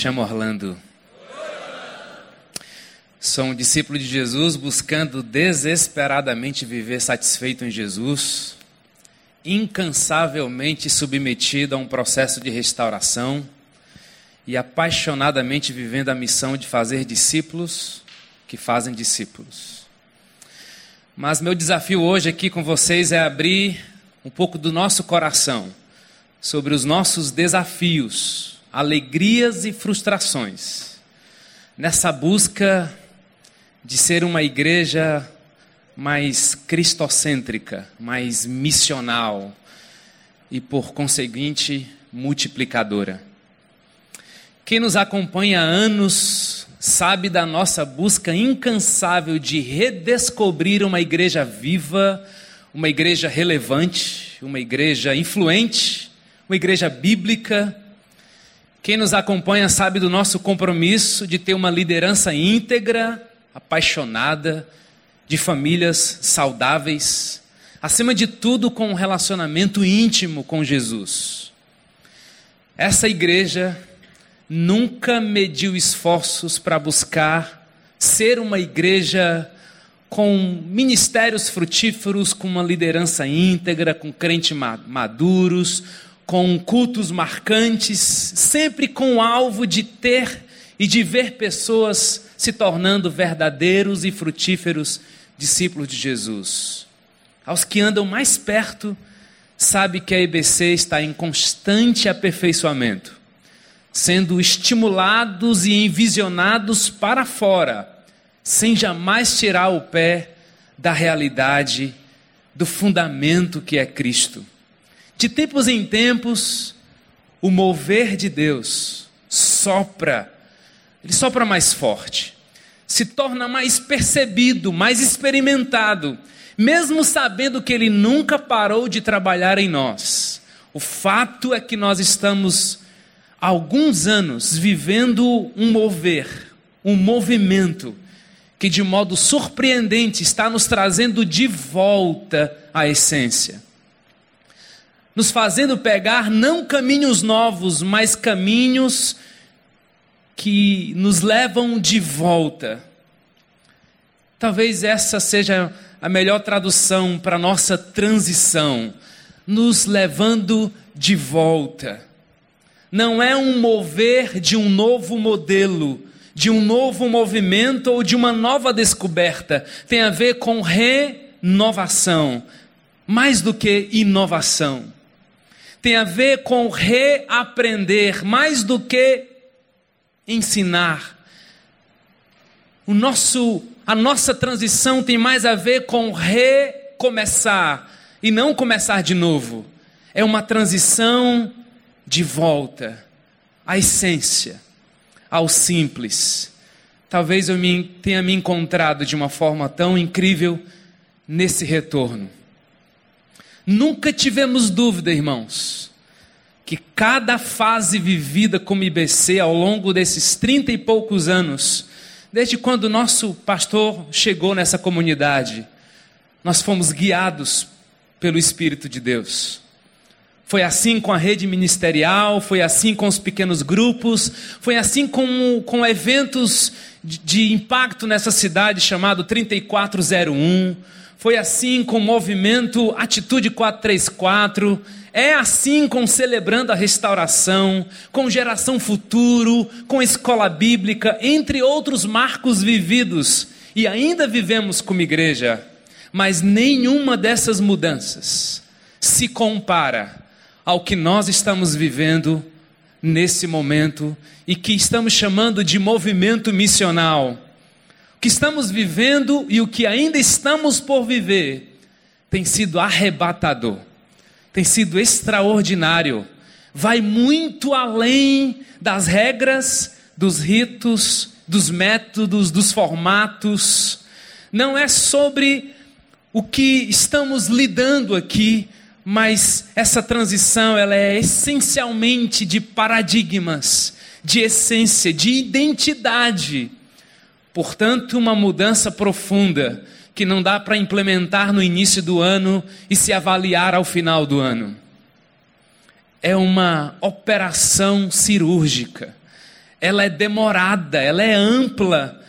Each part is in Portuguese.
chamo Orlando. Sou um discípulo de Jesus buscando desesperadamente viver satisfeito em Jesus, incansavelmente submetido a um processo de restauração e apaixonadamente vivendo a missão de fazer discípulos que fazem discípulos. Mas meu desafio hoje aqui com vocês é abrir um pouco do nosso coração sobre os nossos desafios, alegrias e frustrações nessa busca de ser uma igreja mais cristocêntrica, mais missional e, por conseguinte, multiplicadora. Quem nos acompanha há anos sabe da nossa busca incansável de redescobrir uma igreja viva, uma igreja relevante, uma igreja influente, uma igreja bíblica. Quem nos acompanha sabe do nosso compromisso de ter uma liderança íntegra, apaixonada, de famílias saudáveis, acima de tudo com um relacionamento íntimo com Jesus. Essa igreja nunca mediu esforços para buscar ser uma igreja com ministérios frutíferos, com uma liderança íntegra, com crentes maduros, com cultos marcantes, sempre com o alvo de ter e de ver pessoas se tornando verdadeiros e frutíferos discípulos de Jesus. Aos que andam mais perto, sabe que a EBC está em constante aperfeiçoamento, sendo estimulados e envisionados para fora, sem jamais tirar o pé da realidade, do fundamento que é Cristo. De tempos em tempos, o mover de Deus sopra ele sopra mais forte, se torna mais percebido, mais experimentado, mesmo sabendo que ele nunca parou de trabalhar em nós. O fato é que nós estamos há alguns anos vivendo um mover, um movimento que de modo surpreendente está nos trazendo de volta à essência. Nos fazendo pegar não caminhos novos, mas caminhos que nos levam de volta. Talvez essa seja a melhor tradução para nossa transição, nos levando de volta. Não é um mover de um novo modelo, de um novo movimento ou de uma nova descoberta. Tem a ver com renovação, mais do que inovação. Tem a ver com reaprender, mais do que ensinar. O nosso, a nossa transição tem mais a ver com recomeçar e não começar de novo. É uma transição de volta à essência, ao simples. Talvez eu tenha me encontrado de uma forma tão incrível nesse retorno. Nunca tivemos dúvida, irmãos, que cada fase vivida como IBC ao longo desses trinta e poucos anos, desde quando nosso pastor chegou nessa comunidade, nós fomos guiados pelo Espírito de Deus. Foi assim com a rede ministerial, foi assim com os pequenos grupos, foi assim com, com eventos de, de impacto nessa cidade chamado 3401, foi assim com o movimento Atitude 434 é assim com celebrando a restauração, com geração futuro, com escola bíblica, entre outros marcos vividos, e ainda vivemos como igreja, mas nenhuma dessas mudanças se compara ao que nós estamos vivendo nesse momento e que estamos chamando de movimento missional. Que estamos vivendo e o que ainda estamos por viver tem sido arrebatador tem sido extraordinário. Vai muito além das regras, dos ritos, dos métodos, dos formatos. Não é sobre o que estamos lidando aqui, mas essa transição ela é essencialmente de paradigmas, de essência, de identidade. Portanto, uma mudança profunda que não dá para implementar no início do ano e se avaliar ao final do ano. É uma operação cirúrgica, ela é demorada, ela é ampla,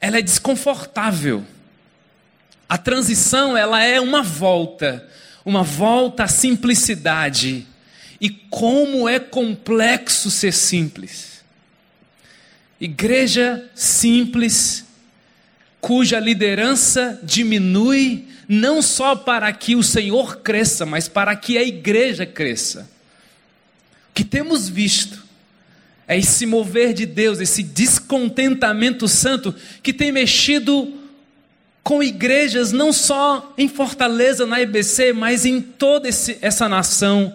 ela é desconfortável. A transição, ela é uma volta, uma volta à simplicidade. E como é complexo ser simples. Igreja simples, cuja liderança diminui não só para que o Senhor cresça, mas para que a igreja cresça. O que temos visto é esse mover de Deus, esse descontentamento santo que tem mexido com igrejas não só em Fortaleza, na EBC, mas em toda esse, essa nação,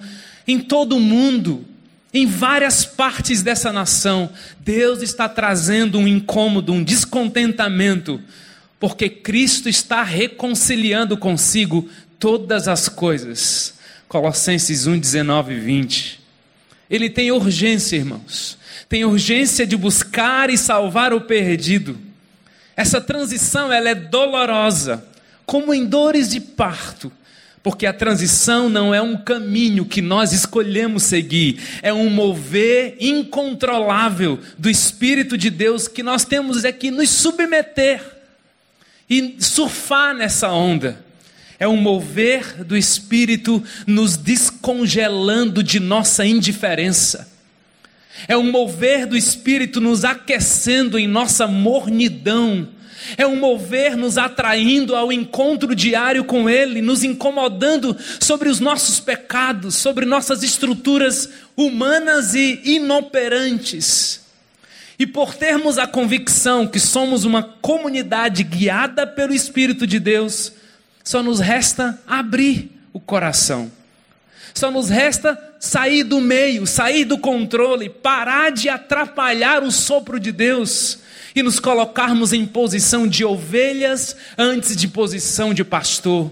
em todo o mundo, em várias partes dessa nação. Deus está trazendo um incômodo, um descontentamento, porque Cristo está reconciliando consigo todas as coisas. Colossenses 1, 19 e 20. Ele tem urgência, irmãos. Tem urgência de buscar e salvar o perdido essa transição ela é dolorosa, como em dores de parto, porque a transição não é um caminho que nós escolhemos seguir, é um mover incontrolável do Espírito de Deus que nós temos é que nos submeter e surfar nessa onda. É um mover do Espírito nos descongelando de nossa indiferença. É um mover do Espírito nos aquecendo em nossa mornidão, é um mover nos atraindo ao encontro diário com Ele, nos incomodando sobre os nossos pecados, sobre nossas estruturas humanas e inoperantes. E por termos a convicção que somos uma comunidade guiada pelo Espírito de Deus, só nos resta abrir o coração só nos resta sair do meio, sair do controle, parar de atrapalhar o sopro de Deus e nos colocarmos em posição de ovelhas antes de posição de pastor.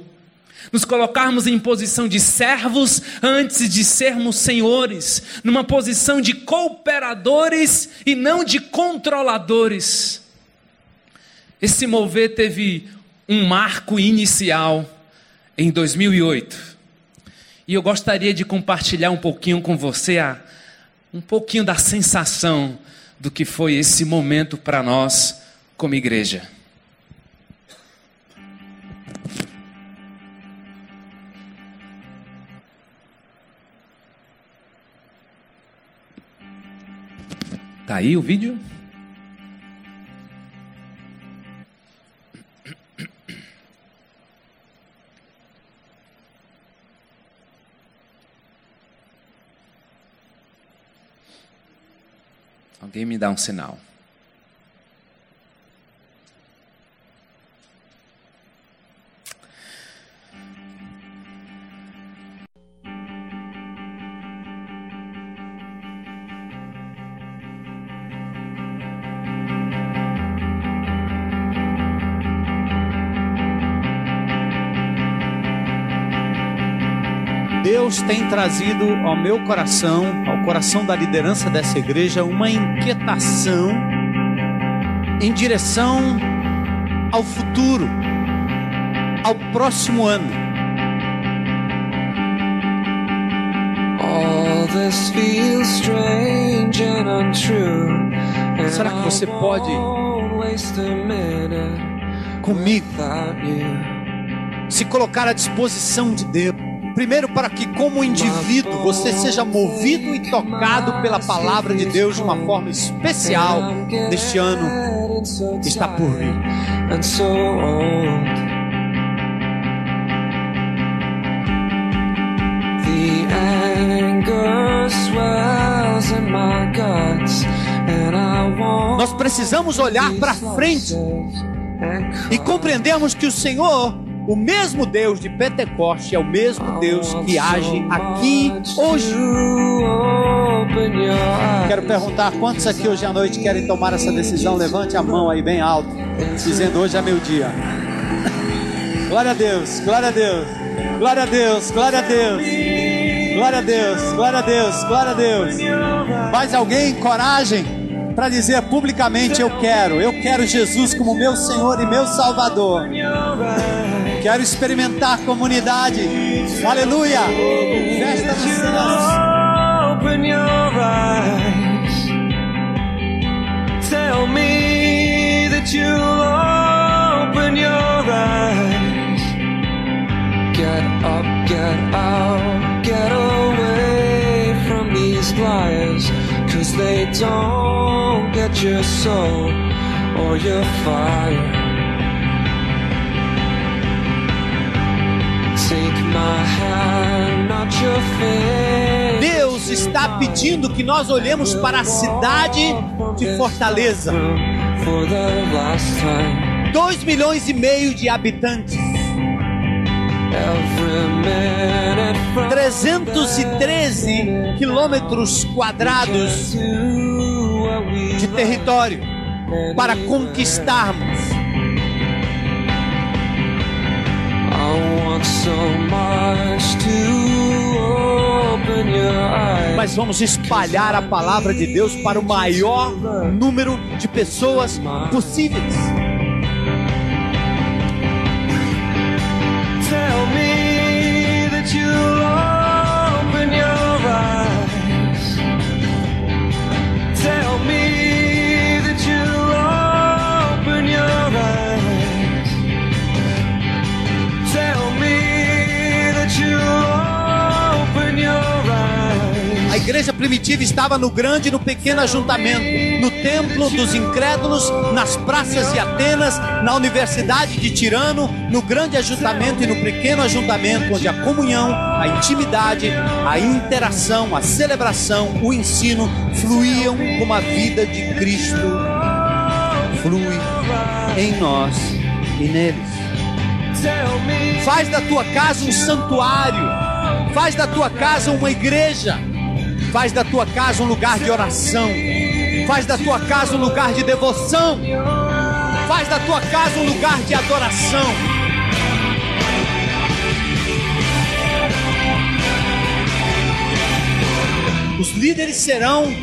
Nos colocarmos em posição de servos antes de sermos senhores, numa posição de cooperadores e não de controladores. Esse mover teve um marco inicial em 2008 e eu gostaria de compartilhar um pouquinho com você a, um pouquinho da sensação do que foi esse momento para nós como igreja. Tá aí o vídeo? Alguém me dá um sinal. Deus tem trazido ao meu coração, ao coração da liderança dessa igreja, uma inquietação em direção ao futuro, ao próximo ano. Será que você pode comigo se colocar à disposição de Deus? Primeiro, para que, como indivíduo, você seja movido e tocado pela palavra de Deus de uma forma especial neste ano que está por vir. Nós precisamos olhar para frente e compreendermos que o Senhor o mesmo Deus de Pentecoste é o mesmo Deus que age aqui hoje. Quero perguntar quantos aqui hoje à noite querem tomar essa decisão. Levante a mão aí bem alto, dizendo: Hoje é meu dia. Glória a Deus, glória a Deus, glória a Deus, glória a Deus. Glória a Deus, glória a Deus, glória a Deus. Mais alguém, coragem para dizer publicamente: Eu quero, eu quero Jesus como meu Senhor e meu Salvador. Quero experimentar comunidade. Aleluia. Festa dos céus. Tell me that you'll open your eyes. Get up, get out, get away from these lies. Cause they don't get your soul or your fire. Deus está pedindo que nós olhemos para a cidade de Fortaleza. 2 milhões e meio de habitantes, Every minute from 313 quilômetros quadrados de território para conquistarmos. Mas vamos espalhar a palavra de Deus para o maior número de pessoas possíveis. Igreja primitiva estava no grande e no pequeno ajuntamento, no templo dos incrédulos, nas praças de Atenas, na universidade de Tirano, no grande ajuntamento e no pequeno ajuntamento, onde a comunhão, a intimidade, a interação, a celebração, o ensino fluíam como a vida de Cristo flui em nós e neles. Faz da tua casa um santuário. Faz da tua casa uma igreja. Faz da tua casa um lugar de oração. Faz da tua casa um lugar de devoção. Faz da tua casa um lugar de adoração. Os líderes serão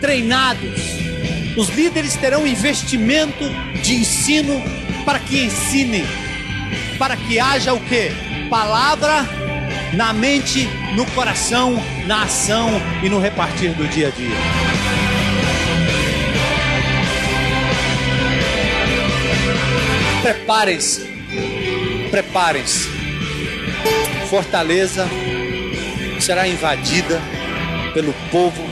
treinados. Os líderes terão investimento de ensino para que ensinem para que haja o que? Palavra na mente, no coração, na ação e no repartir do dia a dia. Preparem-se, preparem-se. Fortaleza será invadida pelo povo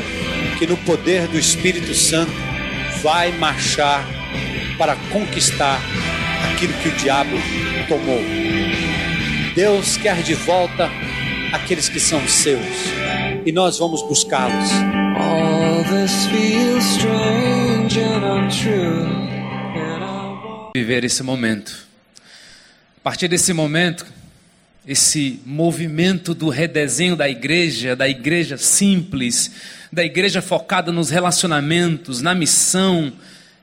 que, no poder do Espírito Santo, vai marchar para conquistar aquilo que o diabo tomou. Deus quer de volta aqueles que são seus e nós vamos buscá-los. viver esse momento. A partir desse momento, esse movimento do redesenho da igreja, da igreja simples, da igreja focada nos relacionamentos, na missão,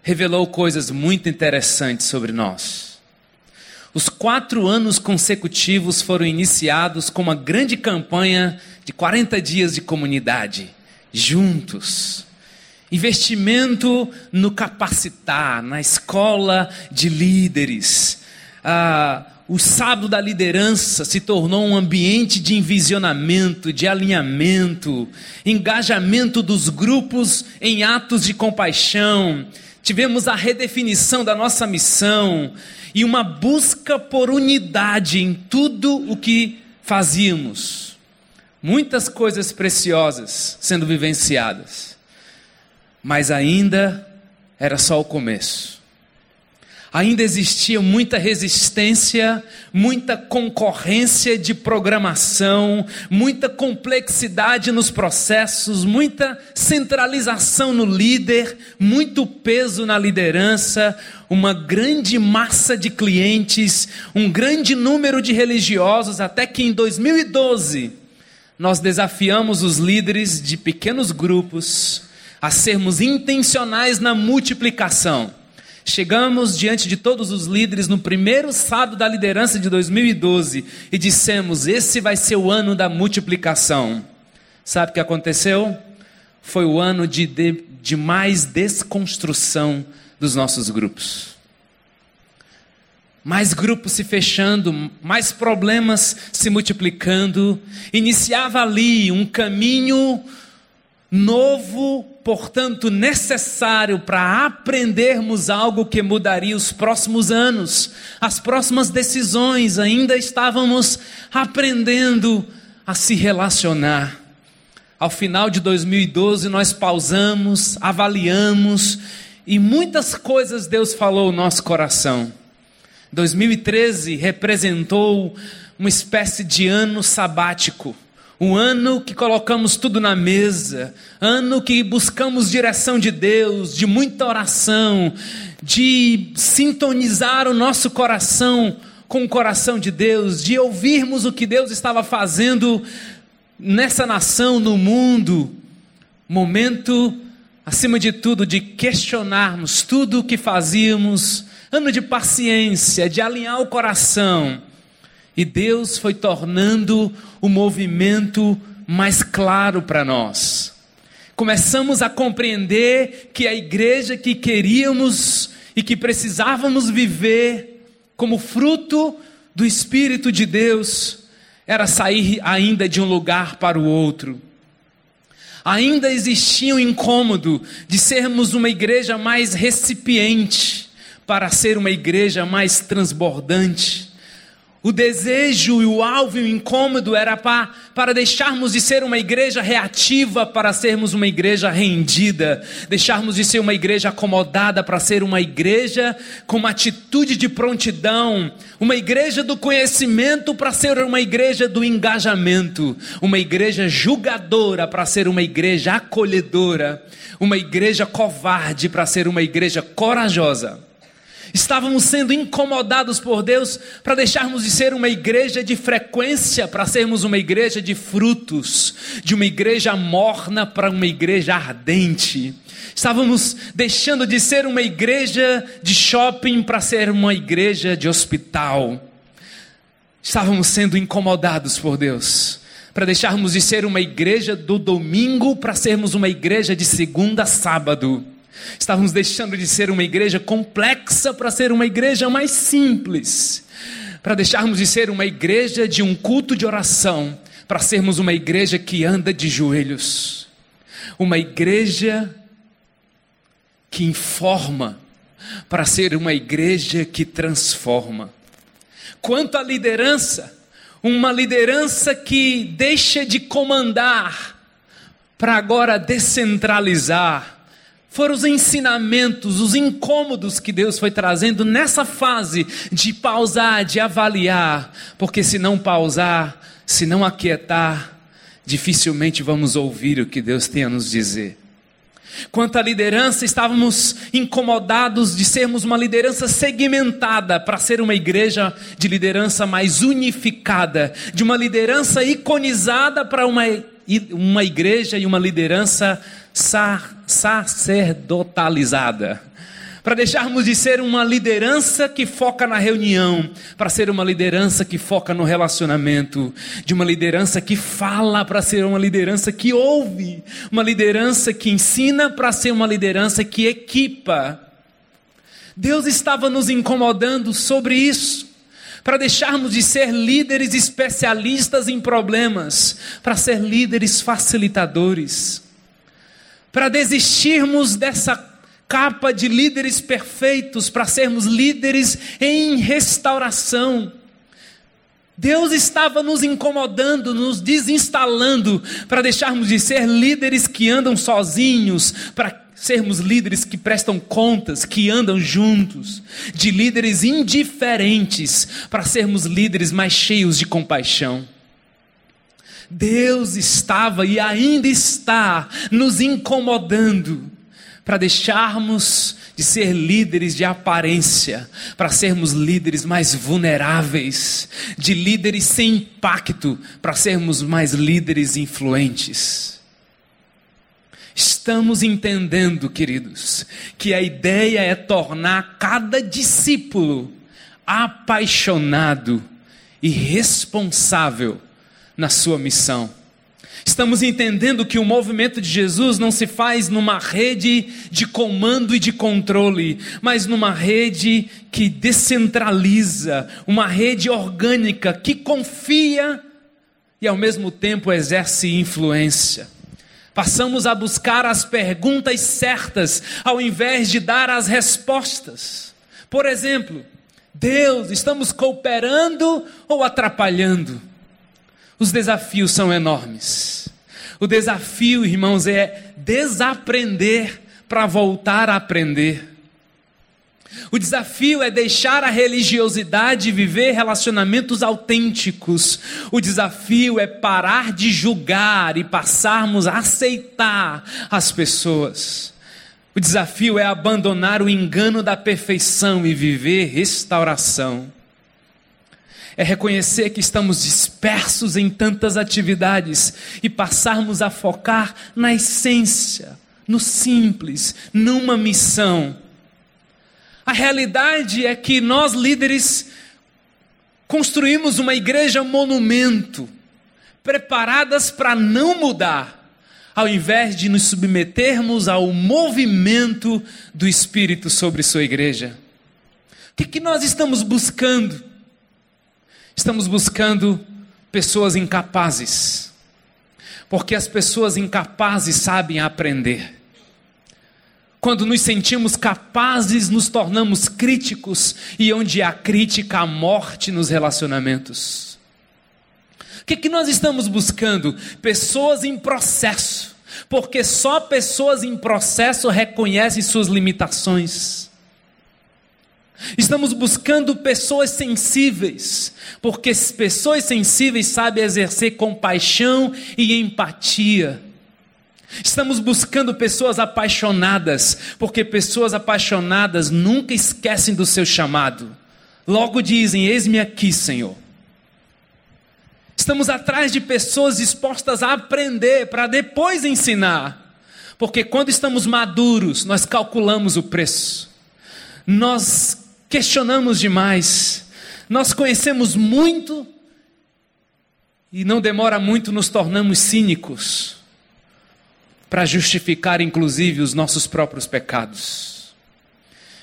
revelou coisas muito interessantes sobre nós. Os quatro anos consecutivos foram iniciados com uma grande campanha de 40 dias de comunidade, juntos. Investimento no capacitar, na escola de líderes. Ah, o sábado da liderança se tornou um ambiente de envisionamento, de alinhamento, engajamento dos grupos em atos de compaixão. Tivemos a redefinição da nossa missão e uma busca por unidade em tudo o que fazíamos. Muitas coisas preciosas sendo vivenciadas, mas ainda era só o começo. Ainda existia muita resistência, muita concorrência de programação, muita complexidade nos processos, muita centralização no líder, muito peso na liderança, uma grande massa de clientes, um grande número de religiosos, até que em 2012 nós desafiamos os líderes de pequenos grupos a sermos intencionais na multiplicação. Chegamos diante de todos os líderes no primeiro sábado da liderança de 2012 e dissemos: esse vai ser o ano da multiplicação. Sabe o que aconteceu? Foi o ano de, de, de mais desconstrução dos nossos grupos. Mais grupos se fechando, mais problemas se multiplicando. Iniciava ali um caminho novo, portanto, necessário para aprendermos algo que mudaria os próximos anos, as próximas decisões. Ainda estávamos aprendendo a se relacionar. Ao final de 2012, nós pausamos, avaliamos e muitas coisas Deus falou no nosso coração. 2013 representou uma espécie de ano sabático um ano que colocamos tudo na mesa, ano que buscamos direção de Deus, de muita oração, de sintonizar o nosso coração com o coração de Deus, de ouvirmos o que Deus estava fazendo nessa nação, no mundo. Momento, acima de tudo, de questionarmos tudo o que fazíamos, ano de paciência, de alinhar o coração e Deus foi tornando o movimento mais claro para nós. Começamos a compreender que a igreja que queríamos e que precisávamos viver como fruto do Espírito de Deus era sair ainda de um lugar para o outro. Ainda existia um incômodo de sermos uma igreja mais recipiente para ser uma igreja mais transbordante. O desejo e o alvo e o incômodo era para, para deixarmos de ser uma igreja reativa para sermos uma igreja rendida, deixarmos de ser uma igreja acomodada para ser uma igreja com uma atitude de prontidão, uma igreja do conhecimento para ser uma igreja do engajamento, uma igreja julgadora para ser uma igreja acolhedora, uma igreja covarde para ser uma igreja corajosa. Estávamos sendo incomodados por Deus para deixarmos de ser uma igreja de frequência para sermos uma igreja de frutos, de uma igreja morna para uma igreja ardente. Estávamos deixando de ser uma igreja de shopping para ser uma igreja de hospital. Estávamos sendo incomodados por Deus para deixarmos de ser uma igreja do domingo para sermos uma igreja de segunda a sábado. Estávamos deixando de ser uma igreja complexa para ser uma igreja mais simples. Para deixarmos de ser uma igreja de um culto de oração, para sermos uma igreja que anda de joelhos. Uma igreja que informa, para ser uma igreja que transforma. Quanto à liderança, uma liderança que deixa de comandar para agora descentralizar foram os ensinamentos, os incômodos que Deus foi trazendo nessa fase de pausar, de avaliar, porque se não pausar, se não aquietar, dificilmente vamos ouvir o que Deus tem a nos dizer. Quanto à liderança, estávamos incomodados de sermos uma liderança segmentada para ser uma igreja de liderança mais unificada, de uma liderança iconizada para uma, uma igreja e uma liderança sacerdotalizada. Para deixarmos de ser uma liderança que foca na reunião, para ser uma liderança que foca no relacionamento, de uma liderança que fala para ser uma liderança que ouve, uma liderança que ensina para ser uma liderança que equipa. Deus estava nos incomodando sobre isso para deixarmos de ser líderes especialistas em problemas, para ser líderes facilitadores para desistirmos dessa capa de líderes perfeitos, para sermos líderes em restauração. Deus estava nos incomodando, nos desinstalando, para deixarmos de ser líderes que andam sozinhos, para sermos líderes que prestam contas, que andam juntos, de líderes indiferentes, para sermos líderes mais cheios de compaixão. Deus estava e ainda está nos incomodando para deixarmos de ser líderes de aparência, para sermos líderes mais vulneráveis, de líderes sem impacto, para sermos mais líderes influentes. Estamos entendendo, queridos, que a ideia é tornar cada discípulo apaixonado e responsável na sua missão. Estamos entendendo que o movimento de Jesus não se faz numa rede de comando e de controle, mas numa rede que descentraliza, uma rede orgânica que confia e ao mesmo tempo exerce influência. Passamos a buscar as perguntas certas ao invés de dar as respostas. Por exemplo, Deus, estamos cooperando ou atrapalhando? Os desafios são enormes. O desafio, irmãos, é desaprender para voltar a aprender. O desafio é deixar a religiosidade e viver relacionamentos autênticos. O desafio é parar de julgar e passarmos a aceitar as pessoas. O desafio é abandonar o engano da perfeição e viver restauração. É reconhecer que estamos dispersos em tantas atividades e passarmos a focar na essência, no simples, numa missão a realidade é que nós líderes construímos uma igreja monumento, preparadas para não mudar, ao invés de nos submetermos ao movimento do Espírito sobre sua igreja. O que, que nós estamos buscando? Estamos buscando pessoas incapazes, porque as pessoas incapazes sabem aprender. Quando nos sentimos capazes, nos tornamos críticos, e onde há crítica, há morte nos relacionamentos. O que, que nós estamos buscando? Pessoas em processo, porque só pessoas em processo reconhecem suas limitações. Estamos buscando pessoas sensíveis, porque pessoas sensíveis sabem exercer compaixão e empatia. Estamos buscando pessoas apaixonadas, porque pessoas apaixonadas nunca esquecem do seu chamado. Logo dizem: Eis-me aqui, Senhor. Estamos atrás de pessoas dispostas a aprender para depois ensinar. Porque quando estamos maduros, nós calculamos o preço. Nós questionamos demais. Nós conhecemos muito e não demora muito nos tornamos cínicos para justificar, inclusive, os nossos próprios pecados.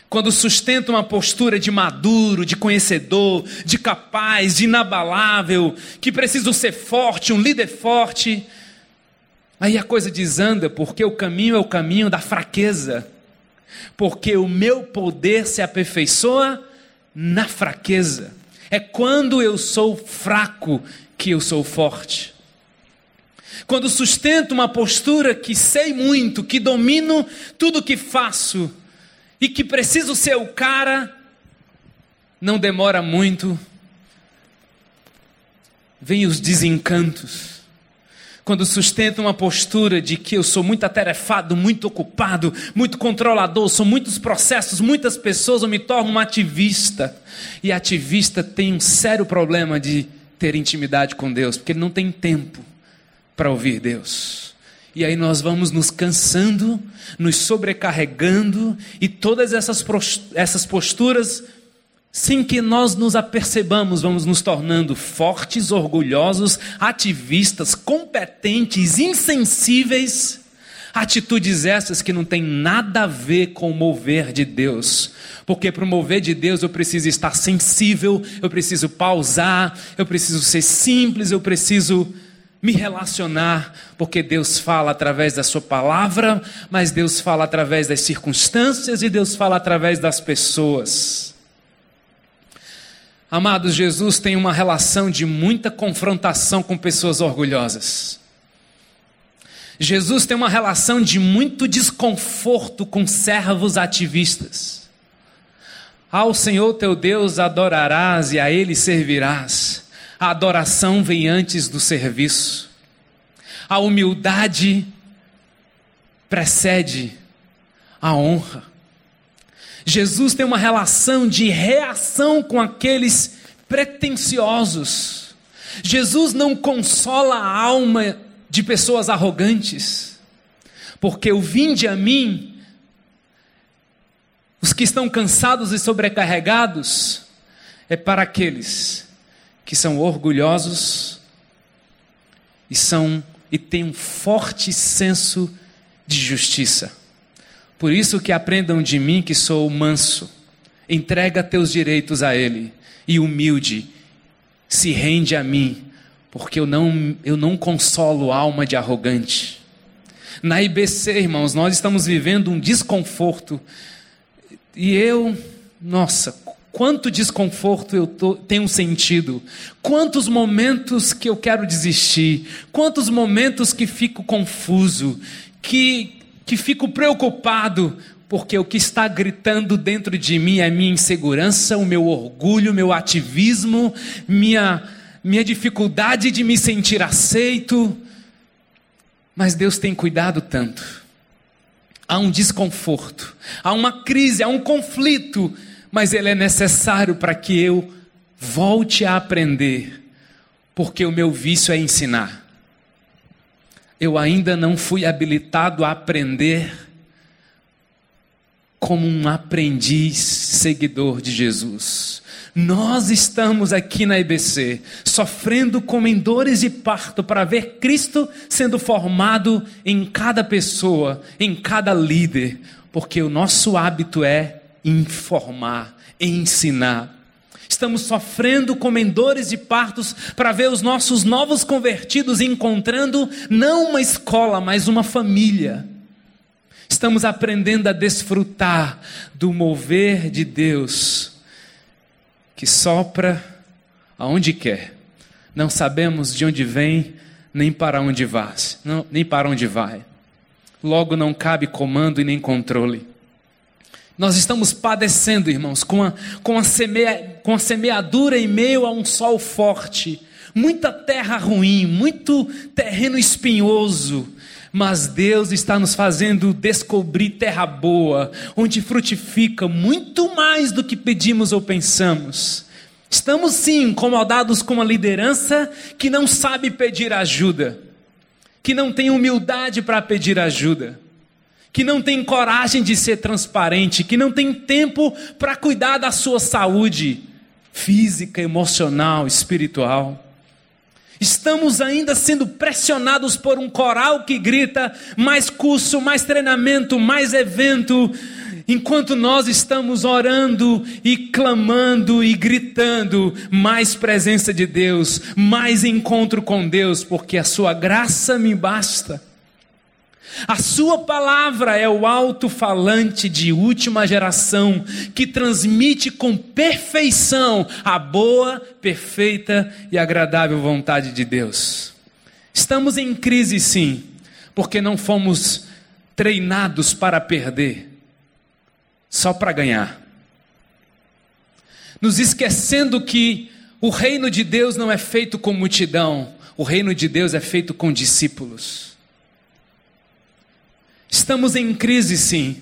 Quando sustenta uma postura de maduro, de conhecedor, de capaz, de inabalável, que preciso ser forte, um líder forte, aí a coisa desanda, porque o caminho é o caminho da fraqueza. Porque o meu poder se aperfeiçoa na fraqueza. É quando eu sou fraco que eu sou forte. Quando sustento uma postura que sei muito, que domino tudo que faço e que preciso ser o cara, não demora muito, vem os desencantos. Quando sustento uma postura de que eu sou muito atarefado, muito ocupado, muito controlador, são muitos processos, muitas pessoas, eu me torno um ativista. E ativista tem um sério problema de ter intimidade com Deus, porque ele não tem tempo para ouvir Deus. E aí nós vamos nos cansando, nos sobrecarregando, e todas essas, essas posturas, sem que nós nos apercebamos, vamos nos tornando fortes, orgulhosos, ativistas, competentes, insensíveis. Atitudes essas que não têm nada a ver com o mover de Deus. Porque para o mover de Deus eu preciso estar sensível, eu preciso pausar, eu preciso ser simples, eu preciso me relacionar, porque Deus fala através da Sua palavra, mas Deus fala através das circunstâncias e Deus fala através das pessoas. Amados, Jesus tem uma relação de muita confrontação com pessoas orgulhosas. Jesus tem uma relação de muito desconforto com servos ativistas. Ao Senhor teu Deus adorarás e a Ele servirás a adoração vem antes do serviço. A humildade precede a honra. Jesus tem uma relação de reação com aqueles pretensiosos. Jesus não consola a alma de pessoas arrogantes, porque o vinde a mim, os que estão cansados e sobrecarregados, é para aqueles que são orgulhosos e são e têm um forte senso de justiça. Por isso que aprendam de mim que sou manso, entrega teus direitos a ele e humilde, se rende a mim, porque eu não eu não consolo alma de arrogante. Na IBC, irmãos, nós estamos vivendo um desconforto. E eu, nossa, quanto desconforto eu tô, tenho sentido, quantos momentos que eu quero desistir, quantos momentos que fico confuso, que, que fico preocupado, porque o que está gritando dentro de mim é minha insegurança, o meu orgulho, meu ativismo, minha, minha dificuldade de me sentir aceito. Mas Deus tem cuidado tanto. Há um desconforto, há uma crise, há um conflito, mas ele é necessário para que eu volte a aprender, porque o meu vício é ensinar. Eu ainda não fui habilitado a aprender como um aprendiz seguidor de Jesus. Nós estamos aqui na IBC sofrendo como em dores de parto para ver Cristo sendo formado em cada pessoa, em cada líder, porque o nosso hábito é informar, ensinar. Estamos sofrendo como em dores de partos para ver os nossos novos convertidos encontrando não uma escola, mas uma família Estamos aprendendo a desfrutar do mover de Deus que sopra aonde quer. Não sabemos de onde vem, nem para onde vai, nem para onde vai. Logo não cabe comando e nem controle. Nós estamos padecendo, irmãos, com a, com, a semea, com a semeadura em meio a um sol forte, muita terra ruim, muito terreno espinhoso, mas Deus está nos fazendo descobrir terra boa, onde frutifica muito mais do que pedimos ou pensamos. Estamos sim incomodados com uma liderança que não sabe pedir ajuda, que não tem humildade para pedir ajuda, que não tem coragem de ser transparente, que não tem tempo para cuidar da sua saúde física, emocional, espiritual. Estamos ainda sendo pressionados por um coral que grita mais curso, mais treinamento, mais evento, enquanto nós estamos orando e clamando e gritando mais presença de Deus, mais encontro com Deus, porque a sua graça me basta. A sua palavra é o alto-falante de última geração que transmite com perfeição a boa, perfeita e agradável vontade de Deus. Estamos em crise, sim, porque não fomos treinados para perder, só para ganhar. Nos esquecendo que o reino de Deus não é feito com multidão, o reino de Deus é feito com discípulos. Estamos em crise, sim,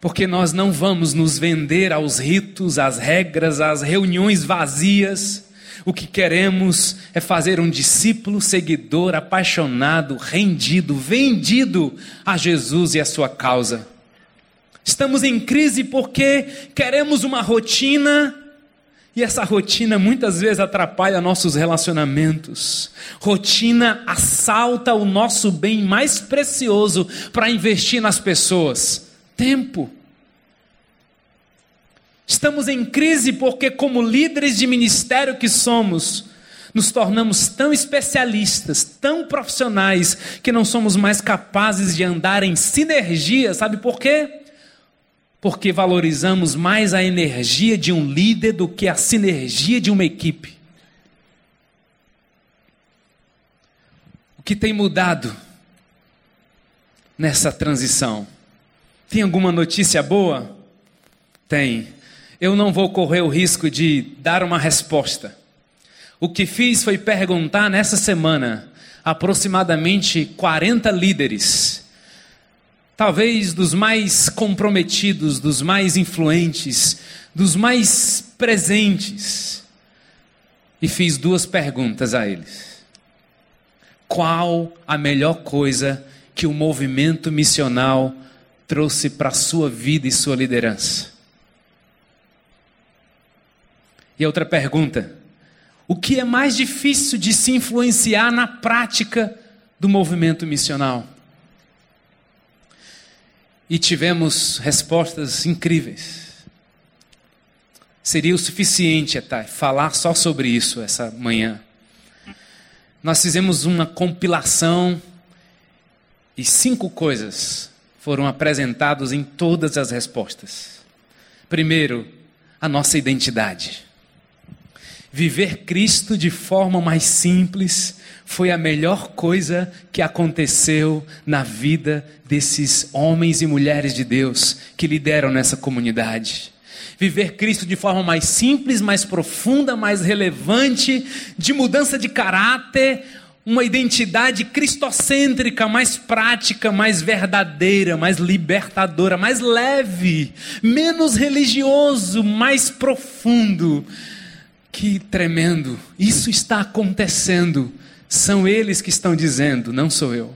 porque nós não vamos nos vender aos ritos, às regras, às reuniões vazias. O que queremos é fazer um discípulo, seguidor, apaixonado, rendido, vendido a Jesus e a sua causa. Estamos em crise porque queremos uma rotina e essa rotina muitas vezes atrapalha nossos relacionamentos. Rotina assalta o nosso bem mais precioso para investir nas pessoas: tempo. Estamos em crise porque, como líderes de ministério que somos, nos tornamos tão especialistas, tão profissionais, que não somos mais capazes de andar em sinergia. Sabe por quê? Porque valorizamos mais a energia de um líder do que a sinergia de uma equipe. O que tem mudado nessa transição? Tem alguma notícia boa? Tem. Eu não vou correr o risco de dar uma resposta. O que fiz foi perguntar nessa semana aproximadamente 40 líderes talvez dos mais comprometidos, dos mais influentes, dos mais presentes. E fiz duas perguntas a eles: Qual a melhor coisa que o movimento missional trouxe para a sua vida e sua liderança? E outra pergunta: O que é mais difícil de se influenciar na prática do movimento missional? E tivemos respostas incríveis. Seria o suficiente, Etai, falar só sobre isso essa manhã. Nós fizemos uma compilação E cinco coisas foram apresentadas em todas as respostas. Primeiro, a nossa identidade. Viver Cristo de forma mais simples foi a melhor coisa que aconteceu na vida desses homens e mulheres de Deus que lideram nessa comunidade. Viver Cristo de forma mais simples, mais profunda, mais relevante, de mudança de caráter, uma identidade cristocêntrica, mais prática, mais verdadeira, mais libertadora, mais leve, menos religioso, mais profundo. Que tremendo! Isso está acontecendo. São eles que estão dizendo, não sou eu.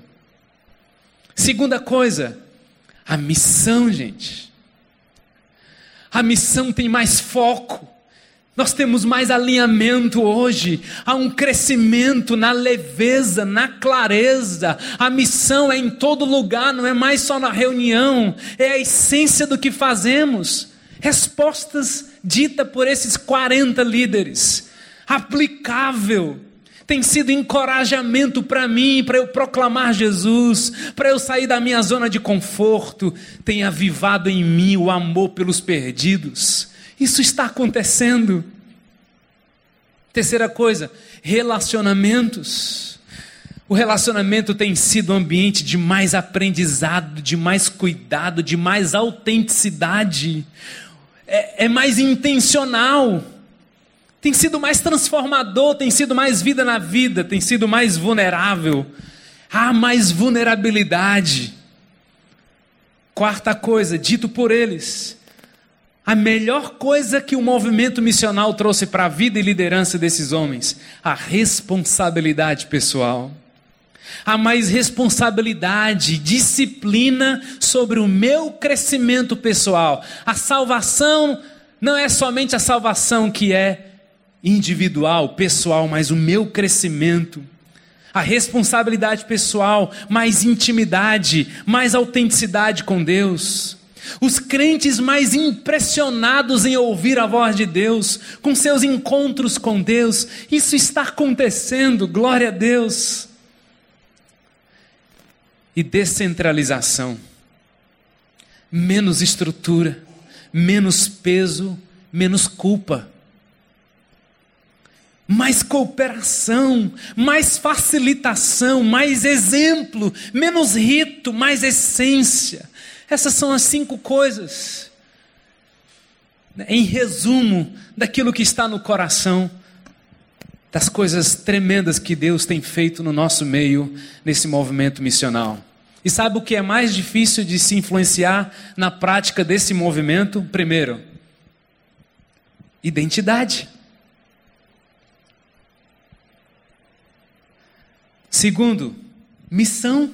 Segunda coisa, a missão, gente. A missão tem mais foco. Nós temos mais alinhamento hoje, há um crescimento na leveza, na clareza. A missão é em todo lugar, não é mais só na reunião, é a essência do que fazemos. Respostas ditas por esses 40 líderes, aplicável. Tem sido encorajamento para mim, para eu proclamar Jesus, para eu sair da minha zona de conforto. Tem avivado em mim o amor pelos perdidos isso está acontecendo. Terceira coisa, relacionamentos. O relacionamento tem sido um ambiente de mais aprendizado, de mais cuidado, de mais autenticidade, é, é mais intencional, tem sido mais transformador, tem sido mais vida na vida, tem sido mais vulnerável. Há mais vulnerabilidade. Quarta coisa, dito por eles, a melhor coisa que o movimento missional trouxe para a vida e liderança desses homens, a responsabilidade pessoal. A mais responsabilidade, disciplina sobre o meu crescimento pessoal. A salvação não é somente a salvação que é individual, pessoal, mas o meu crescimento. A responsabilidade pessoal, mais intimidade, mais autenticidade com Deus os crentes mais impressionados em ouvir a voz de Deus, com seus encontros com Deus, isso está acontecendo, glória a Deus. E descentralização, menos estrutura, menos peso, menos culpa. Mais cooperação, mais facilitação, mais exemplo, menos rito, mais essência essas são as cinco coisas, em resumo, daquilo que está no coração, das coisas tremendas que Deus tem feito no nosso meio, nesse movimento missional. E sabe o que é mais difícil de se influenciar na prática desse movimento? Primeiro, identidade. Segundo, missão.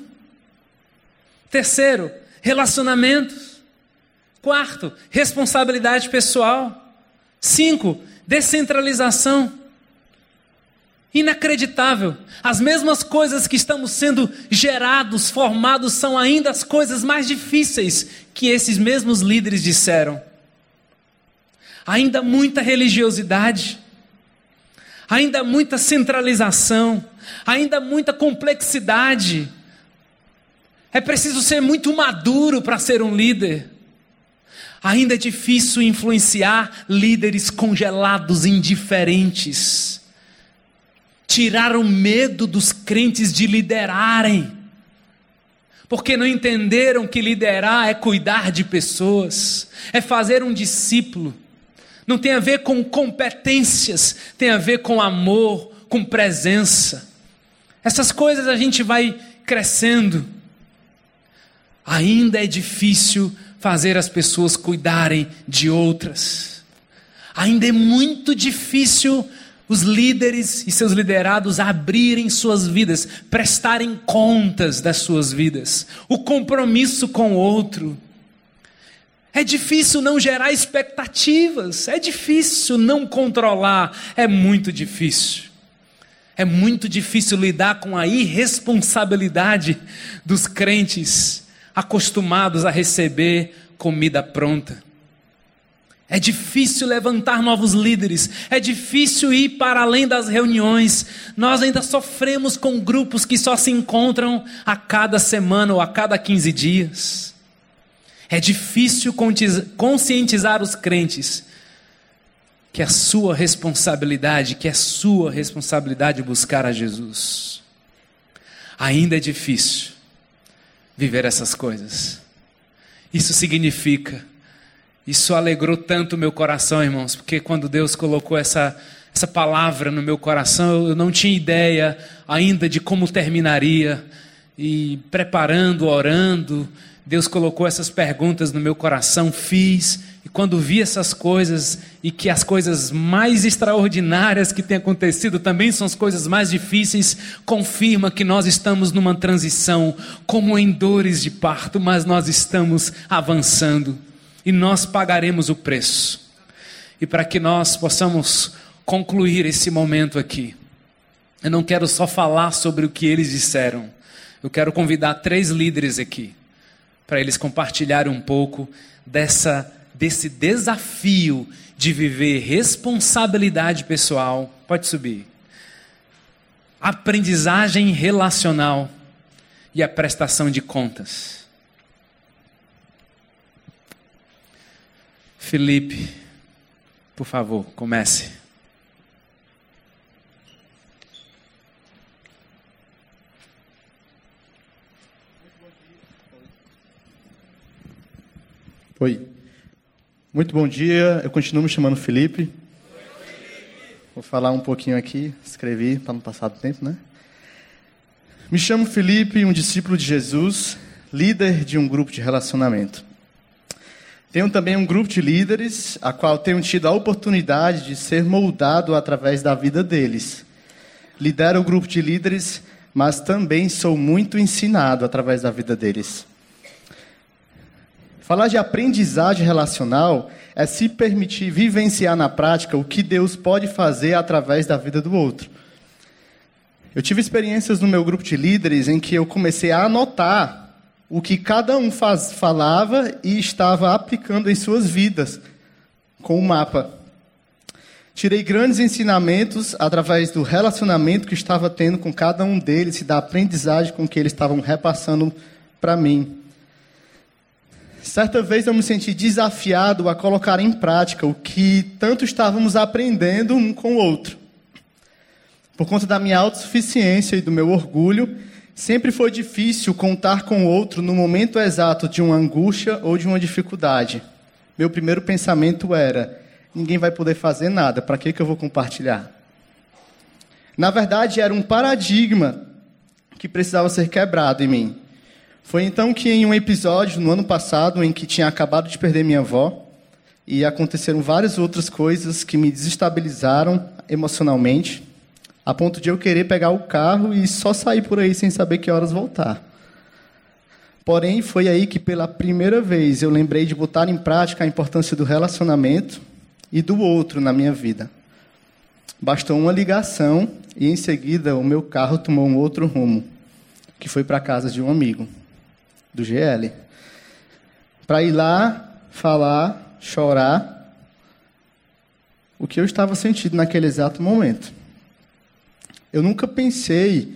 Terceiro, relacionamentos. Quarto, responsabilidade pessoal. Cinco, descentralização. Inacreditável. As mesmas coisas que estamos sendo gerados, formados, são ainda as coisas mais difíceis que esses mesmos líderes disseram. Ainda muita religiosidade, ainda muita centralização, ainda muita complexidade é preciso ser muito maduro para ser um líder. Ainda é difícil influenciar líderes congelados, indiferentes. Tirar o medo dos crentes de liderarem, porque não entenderam que liderar é cuidar de pessoas, é fazer um discípulo. Não tem a ver com competências, tem a ver com amor, com presença. Essas coisas a gente vai crescendo ainda é difícil fazer as pessoas cuidarem de outras. Ainda é muito difícil os líderes e seus liderados abrirem suas vidas, prestarem contas das suas vidas, o compromisso com o outro. É difícil não gerar expectativas, é difícil não controlar, é muito difícil. É muito difícil lidar com a irresponsabilidade dos crentes acostumados a receber comida pronta. É difícil levantar novos líderes, é difícil ir para além das reuniões. Nós ainda sofremos com grupos que só se encontram a cada semana ou a cada 15 dias. É difícil conscientizar os crentes que é sua responsabilidade, que é sua responsabilidade buscar a Jesus. Ainda é difícil viver essas coisas. Isso significa isso alegrou tanto o meu coração, irmãos, porque quando Deus colocou essa, essa palavra no meu coração, eu não tinha ideia ainda de como terminaria. E preparando, orando, Deus colocou essas perguntas no meu coração, fiz. E quando vi essas coisas, e que as coisas mais extraordinárias que têm acontecido também são as coisas mais difíceis, confirma que nós estamos numa transição, como em dores de parto, mas nós estamos avançando e nós pagaremos o preço. E para que nós possamos concluir esse momento aqui, eu não quero só falar sobre o que eles disseram, eu quero convidar três líderes aqui, para eles compartilharem um pouco dessa, desse desafio de viver responsabilidade pessoal. Pode subir. Aprendizagem relacional e a prestação de contas. Felipe, por favor, comece. Oi. Muito bom dia. Eu continuo me chamando Felipe. Vou falar um pouquinho aqui, escrevi para não passar do tempo, né? Me chamo Felipe, um discípulo de Jesus, líder de um grupo de relacionamento. Tenho também um grupo de líderes, a qual tenho tido a oportunidade de ser moldado através da vida deles. Lidero o grupo de líderes, mas também sou muito ensinado através da vida deles. Falar de aprendizagem relacional é se permitir vivenciar na prática o que Deus pode fazer através da vida do outro. Eu tive experiências no meu grupo de líderes em que eu comecei a anotar o que cada um faz, falava e estava aplicando em suas vidas, com o mapa. Tirei grandes ensinamentos através do relacionamento que estava tendo com cada um deles e da aprendizagem com que eles estavam repassando para mim. Certa vez eu me senti desafiado a colocar em prática o que tanto estávamos aprendendo um com o outro. Por conta da minha autossuficiência e do meu orgulho, Sempre foi difícil contar com outro no momento exato de uma angústia ou de uma dificuldade. Meu primeiro pensamento era: ninguém vai poder fazer nada, para que, que eu vou compartilhar? Na verdade, era um paradigma que precisava ser quebrado em mim. Foi então que, em um episódio no ano passado, em que tinha acabado de perder minha avó, e aconteceram várias outras coisas que me desestabilizaram emocionalmente, a ponto de eu querer pegar o carro e só sair por aí sem saber que horas voltar. Porém, foi aí que pela primeira vez eu lembrei de botar em prática a importância do relacionamento e do outro na minha vida. Bastou uma ligação e em seguida o meu carro tomou um outro rumo, que foi para a casa de um amigo, do GL. Para ir lá, falar, chorar o que eu estava sentindo naquele exato momento. Eu nunca pensei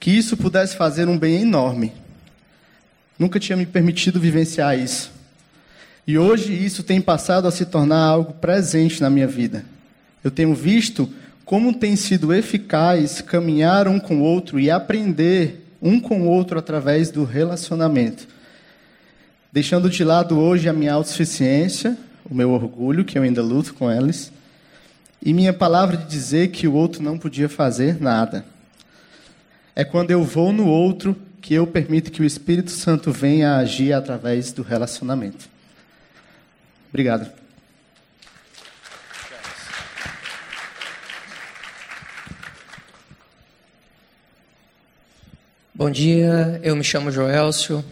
que isso pudesse fazer um bem enorme. Nunca tinha me permitido vivenciar isso. E hoje isso tem passado a se tornar algo presente na minha vida. Eu tenho visto como tem sido eficaz caminhar um com o outro e aprender um com o outro através do relacionamento. Deixando de lado hoje a minha autossuficiência, o meu orgulho, que eu ainda luto com eles, e minha palavra de dizer que o outro não podia fazer nada. É quando eu vou no outro que eu permito que o Espírito Santo venha agir através do relacionamento. Obrigado. Bom dia, eu me chamo Joelcio,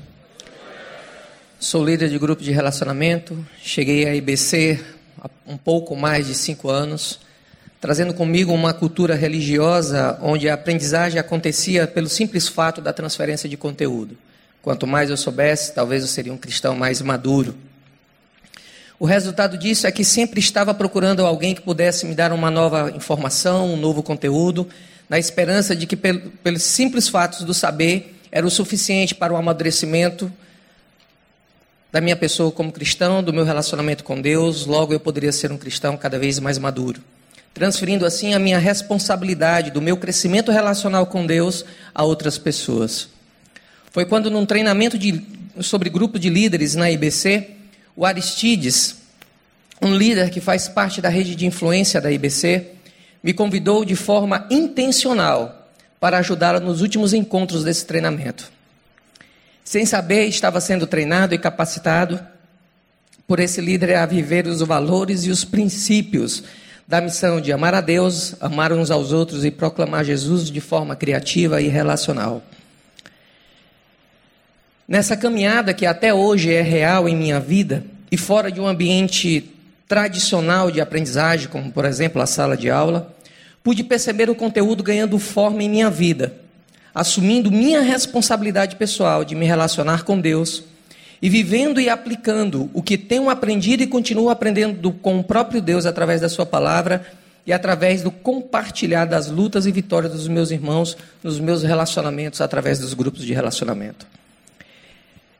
sou líder de grupo de relacionamento, cheguei à IBC há um pouco mais de cinco anos, trazendo comigo uma cultura religiosa onde a aprendizagem acontecia pelo simples fato da transferência de conteúdo. Quanto mais eu soubesse, talvez eu seria um cristão mais maduro. O resultado disso é que sempre estava procurando alguém que pudesse me dar uma nova informação, um novo conteúdo, na esperança de que, pel- pelos simples fatos do saber, era o suficiente para o amadurecimento da minha pessoa como cristão, do meu relacionamento com Deus, logo eu poderia ser um cristão cada vez mais maduro. Transferindo assim a minha responsabilidade do meu crescimento relacional com Deus a outras pessoas. Foi quando, num treinamento de- sobre grupo de líderes na IBC, o Aristides, um líder que faz parte da rede de influência da IBC, me convidou de forma intencional para ajudá-lo nos últimos encontros desse treinamento. Sem saber, estava sendo treinado e capacitado por esse líder a viver os valores e os princípios da missão de amar a Deus, amar uns aos outros e proclamar Jesus de forma criativa e relacional. Nessa caminhada que até hoje é real em minha vida e fora de um ambiente tradicional de aprendizagem, como por exemplo a sala de aula, pude perceber o conteúdo ganhando forma em minha vida, assumindo minha responsabilidade pessoal de me relacionar com Deus e vivendo e aplicando o que tenho aprendido e continuo aprendendo com o próprio Deus através da Sua palavra e através do compartilhar das lutas e vitórias dos meus irmãos nos meus relacionamentos através dos grupos de relacionamento.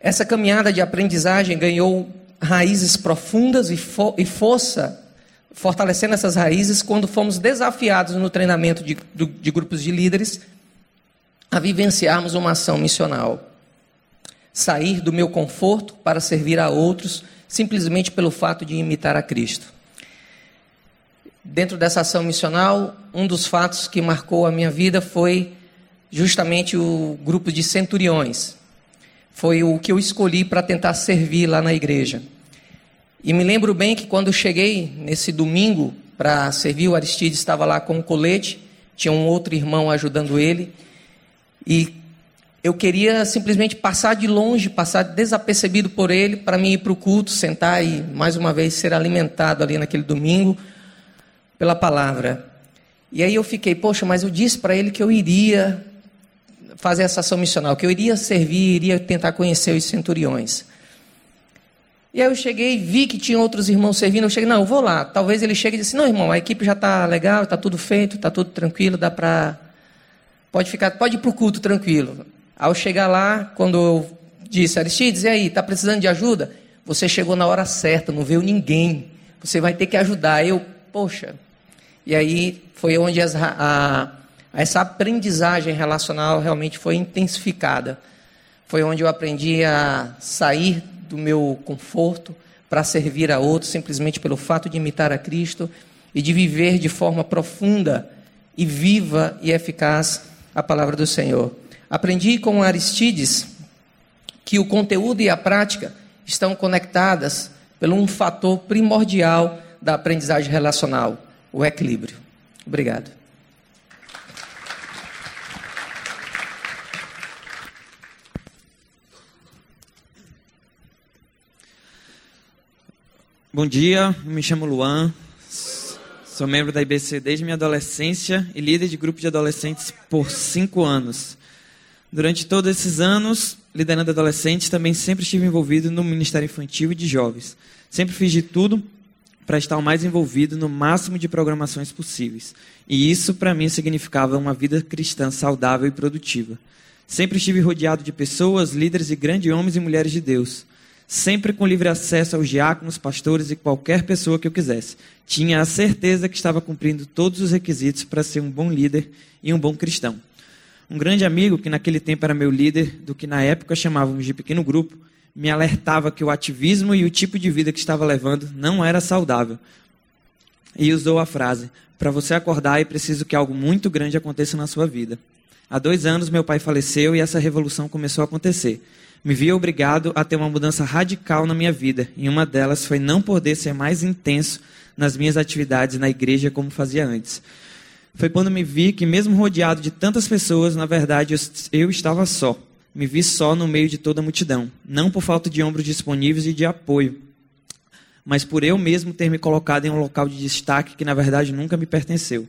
Essa caminhada de aprendizagem ganhou raízes profundas e, fo e força, fortalecendo essas raízes quando fomos desafiados no treinamento de, de, de grupos de líderes a vivenciarmos uma ação missional. Sair do meu conforto para servir a outros, simplesmente pelo fato de imitar a Cristo. Dentro dessa ação missional, um dos fatos que marcou a minha vida foi justamente o grupo de centuriões. Foi o que eu escolhi para tentar servir lá na igreja. E me lembro bem que quando cheguei nesse domingo para servir, o Aristides estava lá com um colete, tinha um outro irmão ajudando ele, e eu queria simplesmente passar de longe, passar desapercebido por ele, para mim ir para o culto, sentar e mais uma vez ser alimentado ali naquele domingo pela palavra. E aí eu fiquei, poxa, mas eu disse para ele que eu iria fazer essa ação missional, que eu iria servir, iria tentar conhecer os centuriões. E aí eu cheguei, vi que tinha outros irmãos servindo, eu cheguei, não, eu vou lá. Talvez ele chegue e disse, não, irmão, a equipe já está legal, está tudo feito, está tudo tranquilo, dá para... Pode ficar, pode ir para o culto tranquilo. Ao chegar lá, quando eu disse, Aristides, e aí, está precisando de ajuda? Você chegou na hora certa, não veio ninguém. Você vai ter que ajudar. Eu, poxa. E aí foi onde as, a, essa aprendizagem relacional realmente foi intensificada. Foi onde eu aprendi a sair do meu conforto para servir a outros, simplesmente pelo fato de imitar a Cristo e de viver de forma profunda e viva e eficaz a palavra do Senhor. Aprendi com Aristides que o conteúdo e a prática estão conectadas pelo um fator primordial da aprendizagem relacional, o equilíbrio. Obrigado. Bom dia, me chamo Luan, sou membro da IBC desde minha adolescência e líder de grupo de adolescentes por cinco anos. Durante todos esses anos, liderando adolescentes, também sempre estive envolvido no Ministério Infantil e de Jovens. Sempre fiz de tudo para estar o mais envolvido no máximo de programações possíveis. E isso, para mim, significava uma vida cristã saudável e produtiva. Sempre estive rodeado de pessoas, líderes e grandes homens e mulheres de Deus. Sempre com livre acesso aos diáconos, pastores e qualquer pessoa que eu quisesse. Tinha a certeza que estava cumprindo todos os requisitos para ser um bom líder e um bom cristão. Um grande amigo, que naquele tempo era meu líder, do que na época chamávamos de pequeno grupo, me alertava que o ativismo e o tipo de vida que estava levando não era saudável. E usou a frase: Para você acordar é preciso que algo muito grande aconteça na sua vida. Há dois anos meu pai faleceu e essa revolução começou a acontecer. Me vi obrigado a ter uma mudança radical na minha vida, e uma delas foi não poder ser mais intenso nas minhas atividades na igreja como fazia antes. Foi quando me vi que, mesmo rodeado de tantas pessoas, na verdade eu, eu estava só. Me vi só no meio de toda a multidão. Não por falta de ombros disponíveis e de apoio, mas por eu mesmo ter me colocado em um local de destaque que, na verdade, nunca me pertenceu.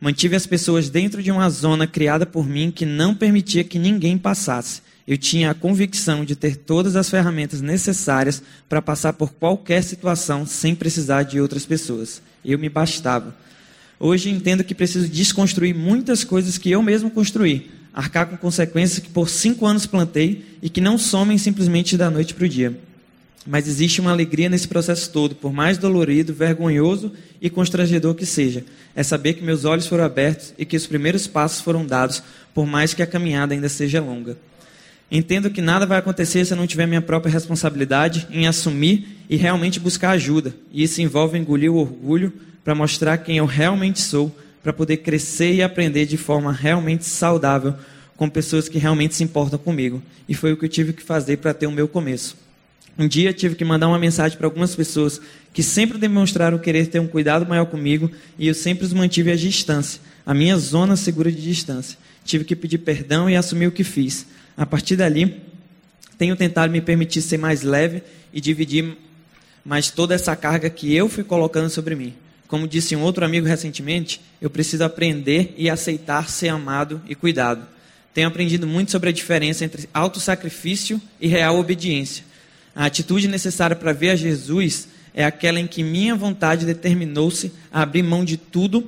Mantive as pessoas dentro de uma zona criada por mim que não permitia que ninguém passasse. Eu tinha a convicção de ter todas as ferramentas necessárias para passar por qualquer situação sem precisar de outras pessoas. Eu me bastava. Hoje entendo que preciso desconstruir muitas coisas que eu mesmo construí, arcar com consequências que por cinco anos plantei e que não somem simplesmente da noite para o dia. Mas existe uma alegria nesse processo todo, por mais dolorido, vergonhoso e constrangedor que seja. É saber que meus olhos foram abertos e que os primeiros passos foram dados, por mais que a caminhada ainda seja longa. Entendo que nada vai acontecer se eu não tiver minha própria responsabilidade em assumir e realmente buscar ajuda. E isso envolve engolir o orgulho para mostrar quem eu realmente sou, para poder crescer e aprender de forma realmente saudável com pessoas que realmente se importam comigo. E foi o que eu tive que fazer para ter o meu começo. Um dia tive que mandar uma mensagem para algumas pessoas que sempre demonstraram querer ter um cuidado maior comigo e eu sempre os mantive à distância, a minha zona segura de distância. Tive que pedir perdão e assumir o que fiz. A partir dali, tenho tentado me permitir ser mais leve e dividir mais toda essa carga que eu fui colocando sobre mim. Como disse um outro amigo recentemente, eu preciso aprender e aceitar ser amado e cuidado. Tenho aprendido muito sobre a diferença entre autossacrifício e real obediência. A atitude necessária para ver a Jesus é aquela em que minha vontade determinou-se a abrir mão de tudo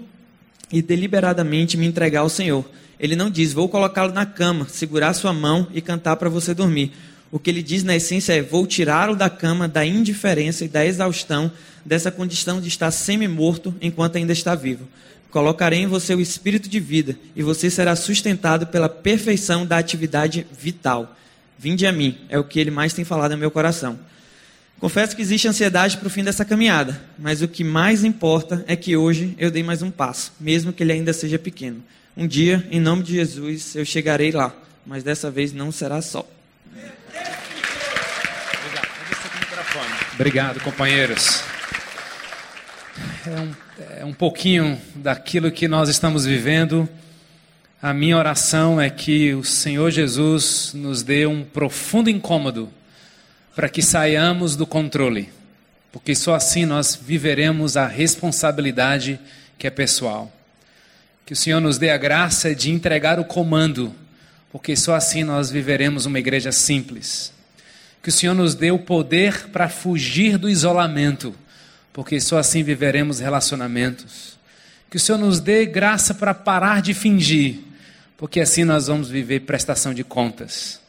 e deliberadamente me entregar ao Senhor. Ele não diz, vou colocá-lo na cama, segurar sua mão e cantar para você dormir. O que ele diz na essência é: vou tirá-lo da cama, da indiferença e da exaustão, dessa condição de estar semi-morto enquanto ainda está vivo. Colocarei em você o espírito de vida e você será sustentado pela perfeição da atividade vital. Vinde a mim, é o que ele mais tem falado no meu coração. Confesso que existe ansiedade para o fim dessa caminhada, mas o que mais importa é que hoje eu dei mais um passo, mesmo que ele ainda seja pequeno. Um dia, em nome de Jesus, eu chegarei lá, mas dessa vez não será só. Obrigado, companheiros. É um, é um pouquinho daquilo que nós estamos vivendo. A minha oração é que o Senhor Jesus nos dê um profundo incômodo para que saiamos do controle, porque só assim nós viveremos a responsabilidade que é pessoal. Que o Senhor nos dê a graça de entregar o comando, porque só assim nós viveremos uma igreja simples que o Senhor nos dê o poder para fugir do isolamento, porque só assim viveremos relacionamentos. Que o Senhor nos dê graça para parar de fingir, porque assim nós vamos viver prestação de contas.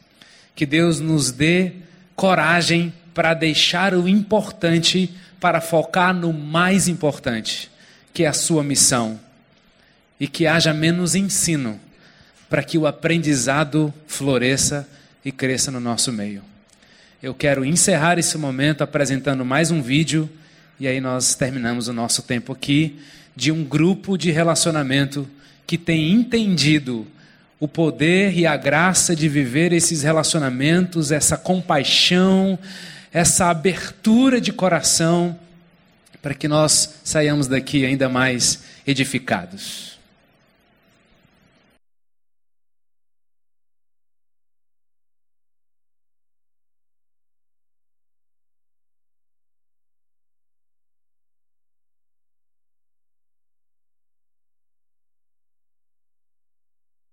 Que Deus nos dê coragem para deixar o importante para focar no mais importante, que é a sua missão. E que haja menos ensino, para que o aprendizado floresça e cresça no nosso meio eu quero encerrar esse momento apresentando mais um vídeo e aí nós terminamos o nosso tempo aqui de um grupo de relacionamento que tem entendido o poder e a graça de viver esses relacionamentos, essa compaixão, essa abertura de coração, para que nós saiamos daqui ainda mais edificados.